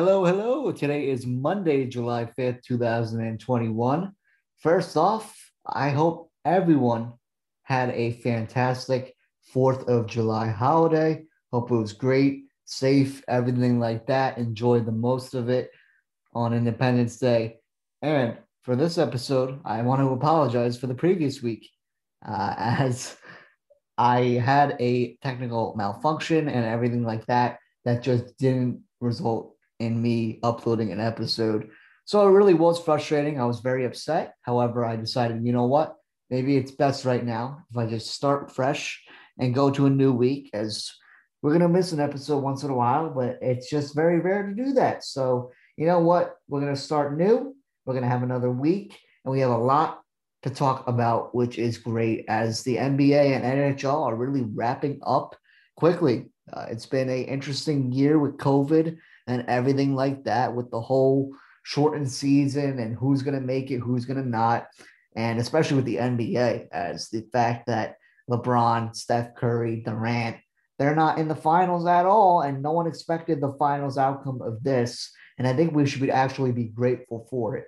hello, hello. Today is Monday, July 5th, 2021. First off, I hope everyone had a fantastic 4th of July holiday. Hope it was great, safe, everything like that. Enjoy the most of it on Independence Day. And for this episode, I want to apologize for the previous week uh, as I had a technical malfunction and everything like that that just didn't result in me uploading an episode. So it really was frustrating. I was very upset. However, I decided, you know what? Maybe it's best right now if I just start fresh and go to a new week as we're going to miss an episode once in a while, but it's just very rare to do that. So, you know what? We're going to start new. We're going to have another week, and we have a lot to talk about, which is great as the NBA and NHL are really wrapping up quickly. Uh, it's been a interesting year with COVID and everything like that, with the whole shortened season and who's going to make it, who's going to not, and especially with the NBA, as the fact that LeBron, Steph Curry, Durant, they're not in the finals at all, and no one expected the finals outcome of this. And I think we should be actually be grateful for it.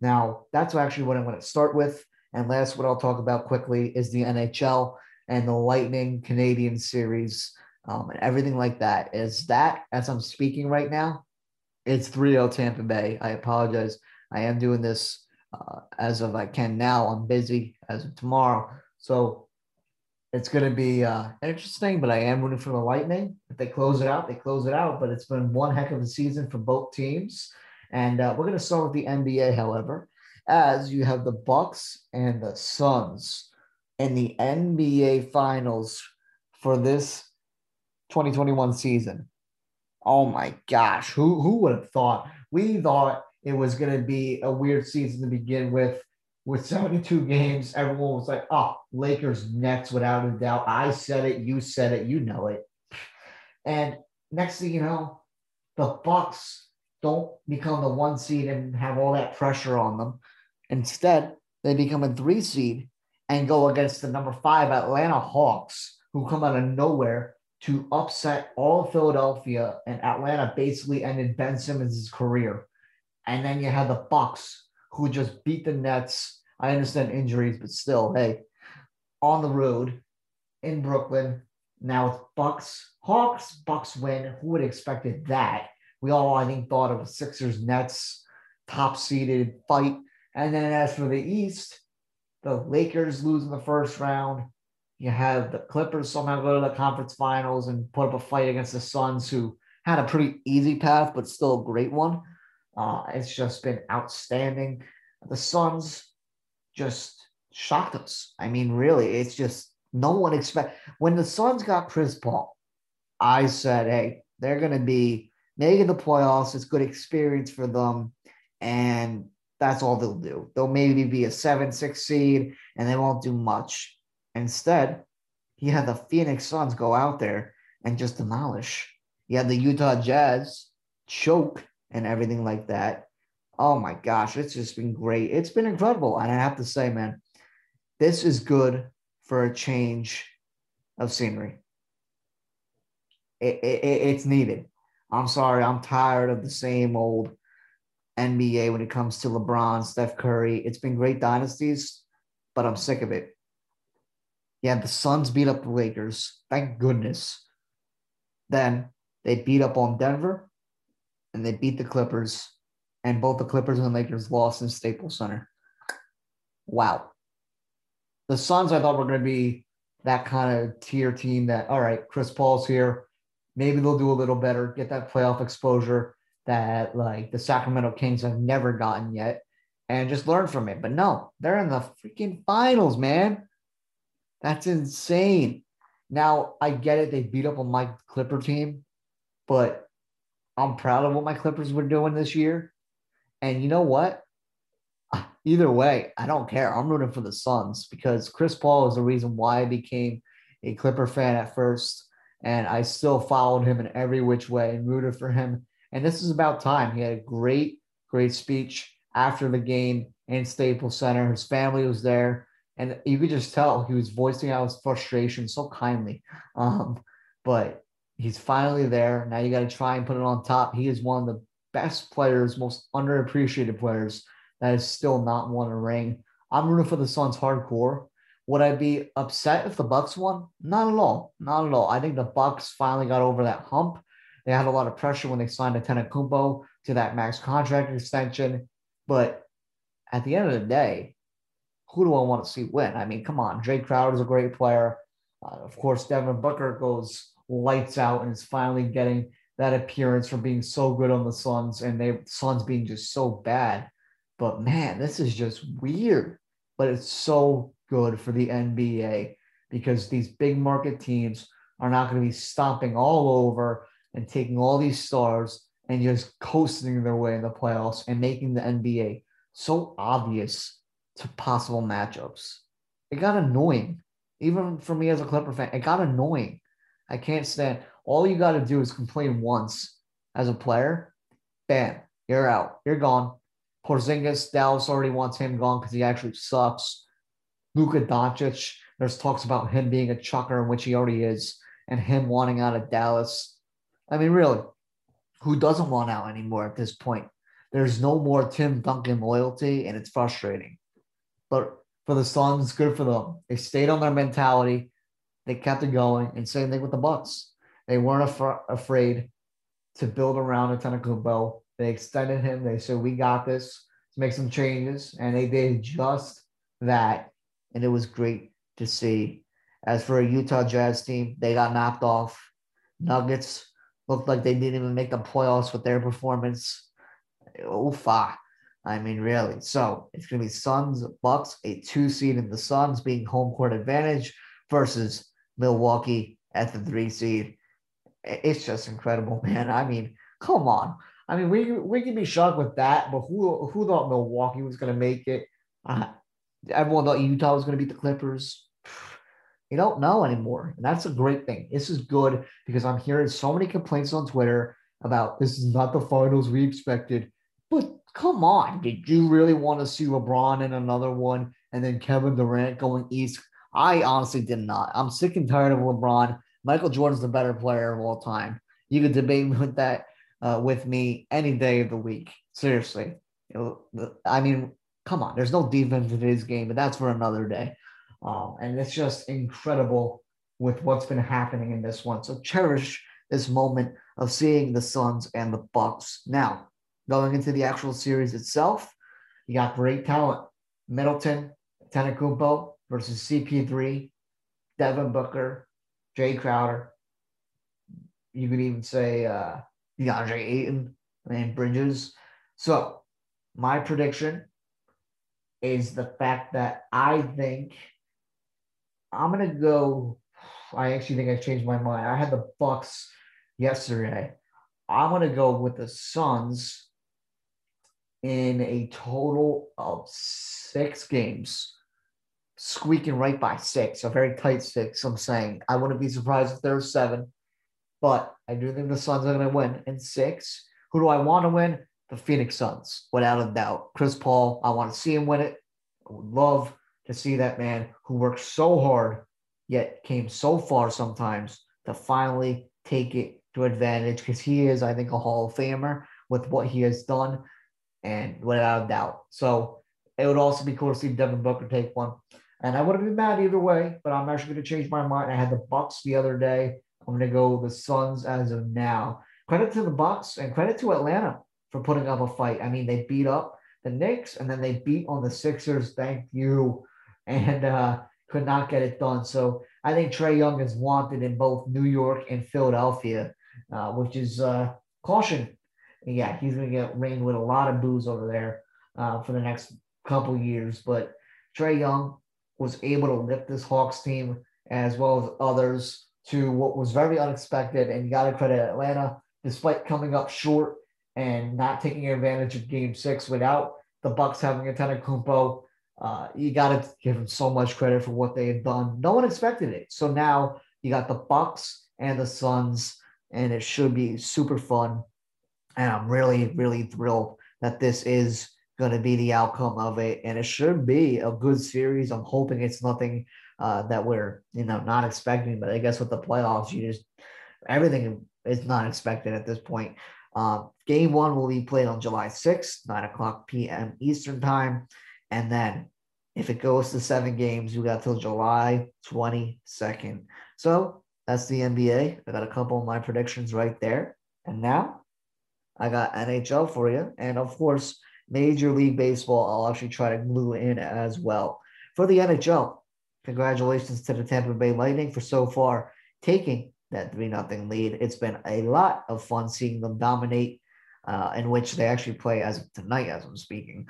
Now, that's actually what I'm going to start with. And last, what I'll talk about quickly is the NHL and the Lightning Canadiens series um, and everything like that. Is that as I'm speaking right now? It's 3 0 Tampa Bay. I apologize. I am doing this uh, as of I can now. I'm busy as of tomorrow. So it's going to be uh, interesting, but I am rooting for the Lightning. If they close it out, they close it out. But it's been one heck of a season for both teams. And uh, we're going to start with the NBA, however, as you have the Bucks and the Suns in the NBA Finals for this 2021 season. Oh my gosh, who who would have thought? We thought it was going to be a weird season to begin with. With 72 games, everyone was like, "Oh, Lakers Nets without a doubt." I said it, you said it, you know it. And next thing you know, the Bucks don't become the one seed and have all that pressure on them. Instead, they become a three seed and go against the number five Atlanta Hawks, who come out of nowhere to upset all of Philadelphia, and Atlanta basically ended Ben Simmons' career. And then you had the Bucks, who just beat the Nets. I understand injuries, but still, hey, on the road in Brooklyn. Now it's Bucks, Hawks, Bucks win. Who would have expected that? We all, I think, thought of a Sixers Nets top seeded fight. And then as for the East, the Lakers lose in the first round. You have the Clippers somehow go to the conference finals and put up a fight against the Suns, who had a pretty easy path, but still a great one. Uh, it's just been outstanding. The Suns just shocked us. I mean, really, it's just no one expect when the Suns got Chris Paul. I said, hey, they're going to be making the playoffs. It's good experience for them, and that's all they'll do. They'll maybe be a seven, six seed, and they won't do much. Instead, he had the Phoenix Suns go out there and just demolish. He had the Utah Jazz choke and everything like that. Oh my gosh, it's just been great. It's been incredible. And I have to say, man, this is good for a change of scenery. It, it, it's needed. I'm sorry, I'm tired of the same old NBA when it comes to LeBron, Steph Curry. It's been great dynasties, but I'm sick of it. Yeah, the Suns beat up the Lakers. Thank goodness. Then they beat up on Denver and they beat the Clippers. And both the Clippers and the Lakers lost in Staples Center. Wow. The Suns, I thought were going to be that kind of tier team that, all right, Chris Paul's here. Maybe they'll do a little better, get that playoff exposure that like the Sacramento Kings have never gotten yet and just learn from it. But no, they're in the freaking finals, man. That's insane. Now I get it; they beat up on my Clipper team, but I'm proud of what my Clippers were doing this year. And you know what? Either way, I don't care. I'm rooting for the Suns because Chris Paul is the reason why I became a Clipper fan at first. And I still followed him in every which way and rooted for him. And this is about time. He had a great, great speech after the game in Staples Center. His family was there and you could just tell he was voicing out his frustration so kindly. Um, but he's finally there. Now you got to try and put it on top. He is one of the best players, most underappreciated players that has still not won a ring. I'm rooting for the Suns hardcore. Would I be upset if the Bucks won? Not at all. Not at all. I think the Bucks finally got over that hump. They had a lot of pressure when they signed Antetokounmpo to that max contract extension, but at the end of the day, who do I want to see win? I mean, come on, Jae Crowder is a great player. Uh, of course, Devin Booker goes lights out and is finally getting that appearance from being so good on the Suns and the Suns being just so bad. But man, this is just weird. But it's so good for the NBA because these big market teams are not going to be stomping all over and taking all these stars and just coasting their way in the playoffs and making the NBA so obvious to possible matchups. It got annoying. Even for me as a Clipper fan, it got annoying. I can't stand. All you got to do is complain once as a player. Bam, you're out. You're gone. Porzingis, Dallas already wants him gone because he actually sucks. Luka Doncic, there's talks about him being a chucker, in which he already is, and him wanting out of Dallas. I mean, really, who doesn't want out anymore at this point? There's no more Tim Duncan loyalty, and it's frustrating. But for the Suns, good for them. They stayed on their mentality. They kept it going, and same thing with the Bucks. They weren't af- afraid to build around a ton of Antetokounmpo. They extended him. They said, "We got this. Let's make some changes," and they did just that, and it was great to see. As for a Utah Jazz team, they got knocked off. Nuggets looked like they didn't even make the playoffs with their performance. Oofa. Ah. I mean, really. So it's going to be Suns, Bucks, a two seed in the Suns being home court advantage versus Milwaukee at the three seed. It's just incredible, man. I mean, come on. I mean, we we can be shocked with that, but who who thought Milwaukee was going to make it? Uh, everyone thought Utah was going to beat the Clippers. You don't know anymore, and that's a great thing. This is good because I'm hearing so many complaints on Twitter about this is not the finals we expected. But come on, did you really want to see LeBron in another one and then Kevin Durant going east? I honestly did not. I'm sick and tired of LeBron. Michael Jordan's the better player of all time. You could debate with that uh, with me any day of the week. Seriously. I mean, come on. There's no defense in today's game, but that's for another day. Um, and it's just incredible with what's been happening in this one. So cherish this moment of seeing the Suns and the Bucks. Now, going into the actual series itself, you got great talent. Middleton, Antetokounmpo versus CP3, Devin Booker, Jae Crowder. You could even say uh, DeAndre Ayton and Bridges. So my prediction is the fact that I think I'm gonna go. I actually think I changed my mind. I had the Bucks yesterday. I'm gonna go with the Suns in a total of six games, squeaking right by six, a very tight six. I'm saying I wouldn't be surprised if there was seven, but I do think the Suns are going to win in six. Who do I want to win? The Phoenix Suns, without a doubt. Chris Paul, I want to see him win it. I would love to see that man who worked so hard, yet came so far sometimes to finally take it to advantage because he is, I think, a Hall of Famer with what he has done and without a doubt. So it would also be cool to see Devin Booker take one. And I wouldn't be mad either way, but I'm actually going to change my mind. I had the Bucks the other day. I'm going to go the Suns as of now. Credit to the Bucks and credit to Atlanta for putting up a fight. I mean, they beat up the Knicks and then they beat on the Sixers. Thank you, and uh, could not get it done. So I think Trae Young is wanted in both New York and Philadelphia, uh, which is uh, caution yeah, he's going to get rained with a lot of booze over there uh, for the next couple years. But Trae Young was able to lift this Hawks team as well as others to what was very unexpected. And you got to credit Atlanta, despite coming up short and not taking advantage of Game Six without the Bucks having Antetokounmpo. Uh, you got to give them so much credit for what they had done. No one expected it. So now you got the Bucks and the Suns, and it should be super fun. And I'm really, really thrilled that this is going to be the outcome of it. And it should be a good series. I'm hoping it's nothing uh, that we're, you know, not expecting. But I guess with the playoffs, you just, everything is not expected at this point. Uh, game one will be played on July 6th, 9 o'clock p.m. Eastern Time. And then if it goes to seven games, we got till July 22nd. So that's the NBA. I got a couple of my predictions right there. And now I got NHL for you. And of course, Major League Baseball, I'll actually try to glue in as well. For the NHL, congratulations to the Tampa Bay Lightning for so far taking that 3 0 lead. It's been a lot of fun seeing them dominate, uh, in which they actually play as of tonight, as I'm speaking.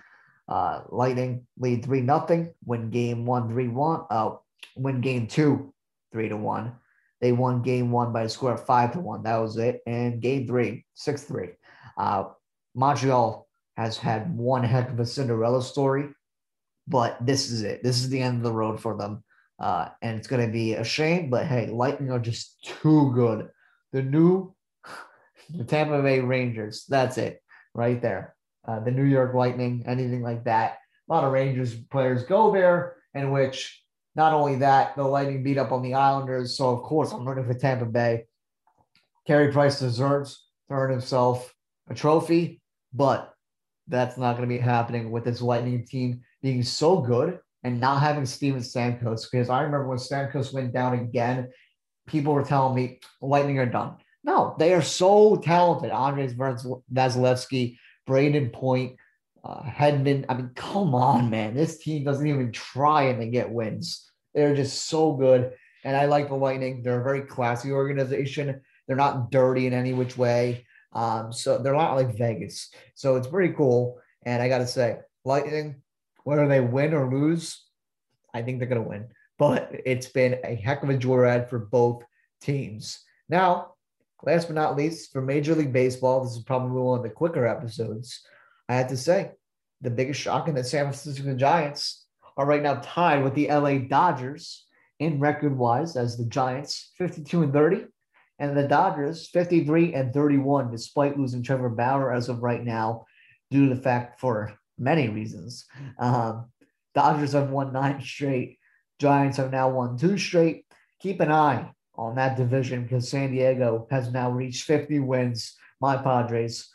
Uh, Lightning lead 3 0, win game one, 3 1, uh, win game two, 3 to 1. They won game one by a score of 5 to 1. That was it. And game three, 6 3. Uh, Montreal has had one heck of a Cinderella story, but this is it. This is the end of the road for them. Uh, and it's going to be a shame, but hey, Lightning are just too good. The new the Tampa Bay Rangers, that's it right there. Uh, the New York Lightning, anything like that. A lot of Rangers players go there, in which not only that, the Lightning beat up on the Islanders. So, of course, I'm rooting for Tampa Bay. Carey Price deserves to earn himself a trophy, but that's not going to be happening with this Lightning team being so good and not having Steven Stamkos. Because I remember when Stamkos went down again, people were telling me Lightning are done. No, they are so talented. Andres Vasilevskiy, Brayden Point, uh, Hedman. I mean, come on, man. This team doesn't even try and they get wins. They're just so good. And I like the Lightning. They're a very classy organization. They're not dirty in any which way. Um, so they're a lot like Vegas. So it's pretty cool. And I got to say, Lightning, whether they win or lose, I think they're going to win. But it's been a heck of a joyride for both teams. Now, last but not least, for Major League Baseball, this is probably one of the quicker episodes. I have to say, the biggest shock in the San Francisco Giants are right now tied with the LA Dodgers in record wise as the Giants 52 and 30 and the Dodgers 53 and 31 despite losing Trevor Bauer as of right now due to the fact for many reasons. Um, Dodgers have won nine straight. Giants have now won two straight. Keep an eye on that division because San Diego has now reached 50 wins. My Padres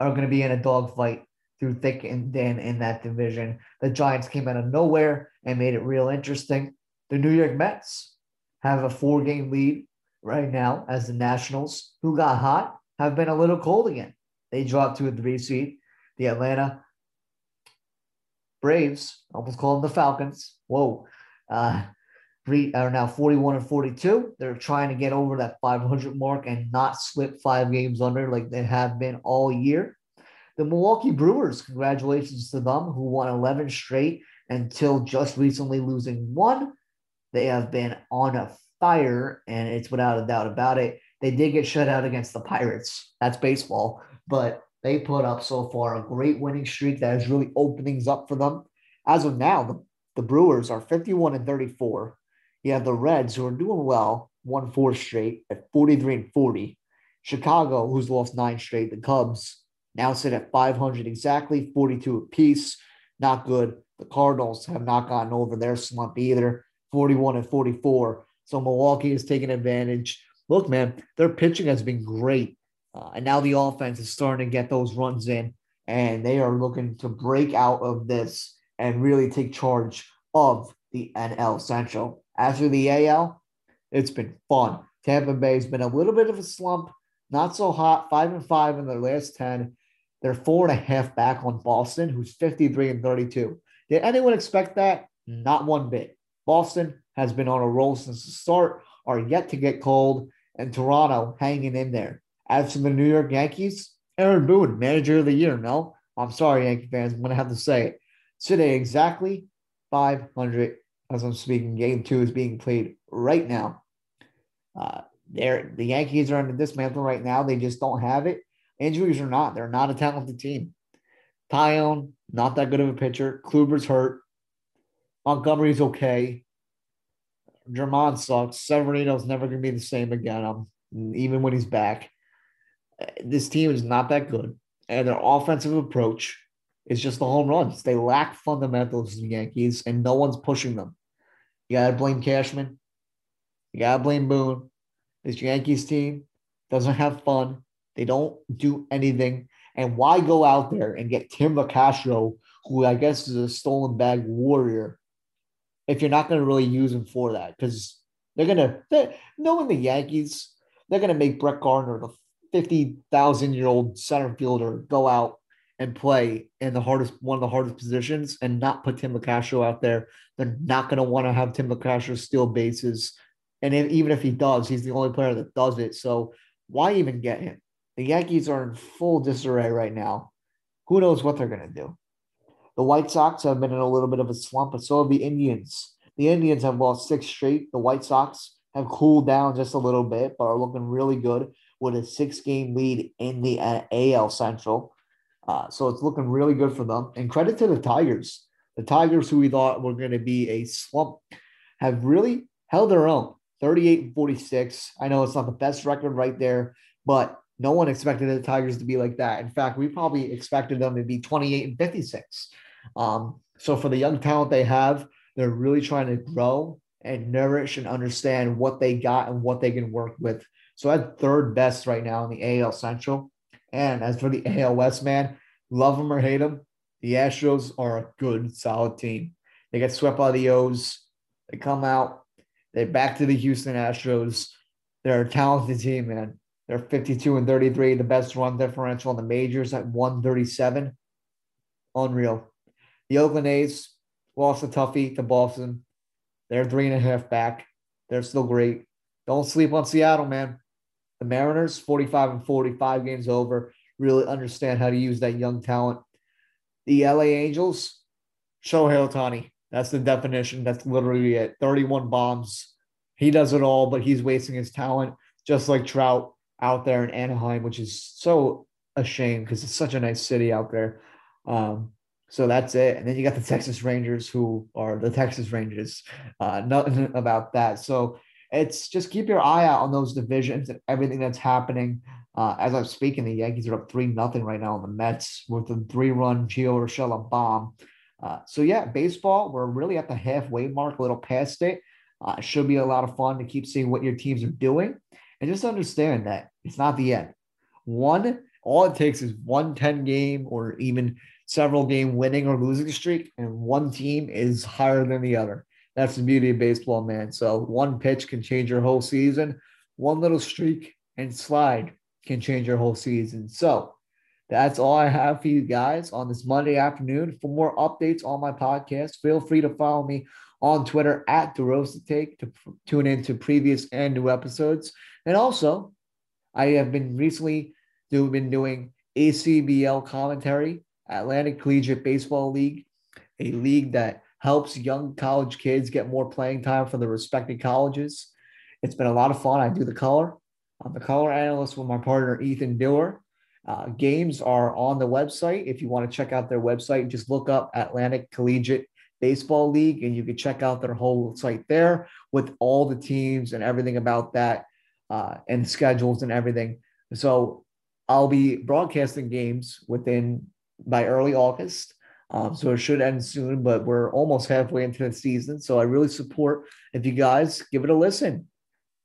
are going to be in a dogfight through thick and thin in that division. The Giants came out of nowhere and made it real interesting. The New York Mets have a four game lead right now as the Nationals, who got hot, have been a little cold again. They dropped to a three seed. The Atlanta Braves, almost call them the Falcons. Whoa. Uh, are now 41 and 42. They're trying to get over that 500 mark and not slip five games under like they have been all year. The Milwaukee Brewers, congratulations to them, who won 11 straight until just recently losing one. They have been on a fire, and it's without a doubt about it. They did get shut out against the Pirates. That's baseball, but they put up so far a great winning streak that is really openings up for them. As of now, the, the Brewers are 51 and 34. You have the Reds, who are doing well, won four straight at 43 and 40. Chicago, who's lost nine straight. The Cubs now sit at 500 exactly, 42 apiece. Not good. The Cardinals have not gotten over their slump either, 41 and 44. So Milwaukee is taking advantage. Look, man, their pitching has been great. Uh, and now the offense is starting to get those runs in, and they are looking to break out of this and really take charge of the NL Central. After the AL, it's been fun. Tampa Bay's been a little bit of a slump, not so hot, five and five in their last 10. They're four and a half back on Boston, who's 53 and 32. Did anyone expect that? Not one bit. Boston has been on a roll since the start, are yet to get cold, and Toronto hanging in there. As for the New York Yankees, Aaron Boone, manager of the year. No, I'm sorry, Yankee fans. I'm going to have to say it. Today, exactly 500 as I'm speaking. Game two is being played right now. Uh, the Yankees are the dismantle right now. They just don't have it. Injuries or not, they're not a talented team. Taillon, not that good of a pitcher. Kluber's hurt. Montgomery's okay. Germán sucks. Severino's never going to be the same again, um, even when he's back. This team is not that good. And their offensive approach is just the home runs. They lack fundamentals, the Yankees, and no one's pushing them. You got to blame Cashman. You got to blame Boone. This Yankees team doesn't have fun. They don't do anything. And why go out there and get Tim Locastro, who I guess is a stolen bag warrior, if you're not going to really use him for that? Because they're going to, knowing the Yankees, they're going to make Brett Gardner, the 50,000 year old center fielder, go out and play in the hardest one of the hardest positions and not put Tim Locastro out there. They're not going to want to have Tim Locastro steal bases. And if, even if he does, he's the only player that does it. So why even get him? The Yankees are in full disarray right now. Who knows what they're going to do? The White Sox have been in a little bit of a slump, but so have the Indians. The Indians have lost six straight. The White Sox have cooled down just a little bit, but are looking really good with a six game lead in the AL Central. Uh, so it's looking really good for them. And credit to the Tigers. The Tigers, who we thought were going to be a slump, have really held their own 38 and 46. I know it's not the best record right there, but no one expected the Tigers to be like that. In fact, we probably expected them to be 28 and 56. Um, so for the young talent they have, they're really trying to grow and nourish and understand what they got and what they can work with. So at third best right now in the AL Central. And as for the AL West, man, love them or hate them, the Astros are a good, solid team. They get swept by the O's. They come out. They're back to the Houston Astros. They're a talented team, man. They're 52 and 33, the best run differential in the majors at 137. Unreal. The Oakland A's lost a toughie to Boston. They're three and a half back. They're still great. Don't sleep on Seattle, man. The Mariners, 45 and 45 games over, really understand how to use that young talent. The LA Angels, Shohei Ohtani. That's the definition. That's literally it. 31 bombs. He does it all, but he's wasting his talent, just like Trout out there in Anaheim, which is so a shame because it's such a nice city out there. Um, so that's it. And then you got the Texas Rangers, who are the Texas Rangers. Uh, nothing about that. So it's just keep your eye out on those divisions and everything that's happening. Uh, as I'm speaking, the Yankees are up three nothing right now on the Mets with a three run Gio Urshela bomb. Uh, so yeah, baseball, we're really at the halfway mark, a little past it. Uh, should be a lot of fun to keep seeing what your teams are doing, and just understand that it's not the end. One, all it takes is one 10 game or even several game winning or losing streak, and one team is higher than the other. That's the beauty of baseball, man. So one pitch can change your whole season. One little streak and slide can change your whole season. So that's all I have for you guys on this Monday afternoon. For more updates on my podcast, feel free to follow me on Twitter at the Roasted Take to tune in to previous and new episodes. And also, I have been recently do, been doing ACBL commentary, Atlantic Collegiate Baseball League, a league that helps young college kids get more playing time for their respective colleges. It's been a lot of fun. I do the color. I'm the color analyst with my partner, Ethan Dewar. Uh, games are on the website. If you want to check out their website, just look up Atlantic Collegiate Baseball League and you can check out their whole site there with all the teams and everything about that uh, and schedules and everything. So I'll be broadcasting games within by early August. Um, so it should end soon, but we're almost halfway into the season. So I really support if you guys give it a listen.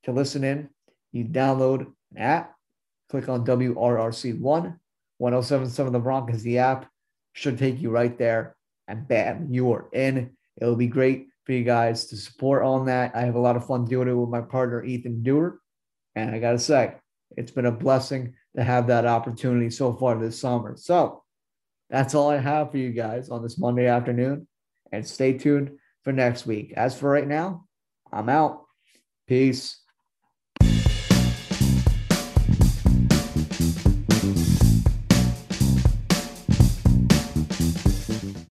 To listen in, you download an app, click on WRRC1, 1077 The Bronx is the app, should take you right there, and bam, you are in. It'll be great for you guys to support on that. I have a lot of fun doing it with my partner, Ethan Dewar. And I got to say, it's been a blessing to have that opportunity so far this summer. So that's all I have for you guys on this Monday afternoon. And stay tuned for next week. As for right now, I'm out. Peace.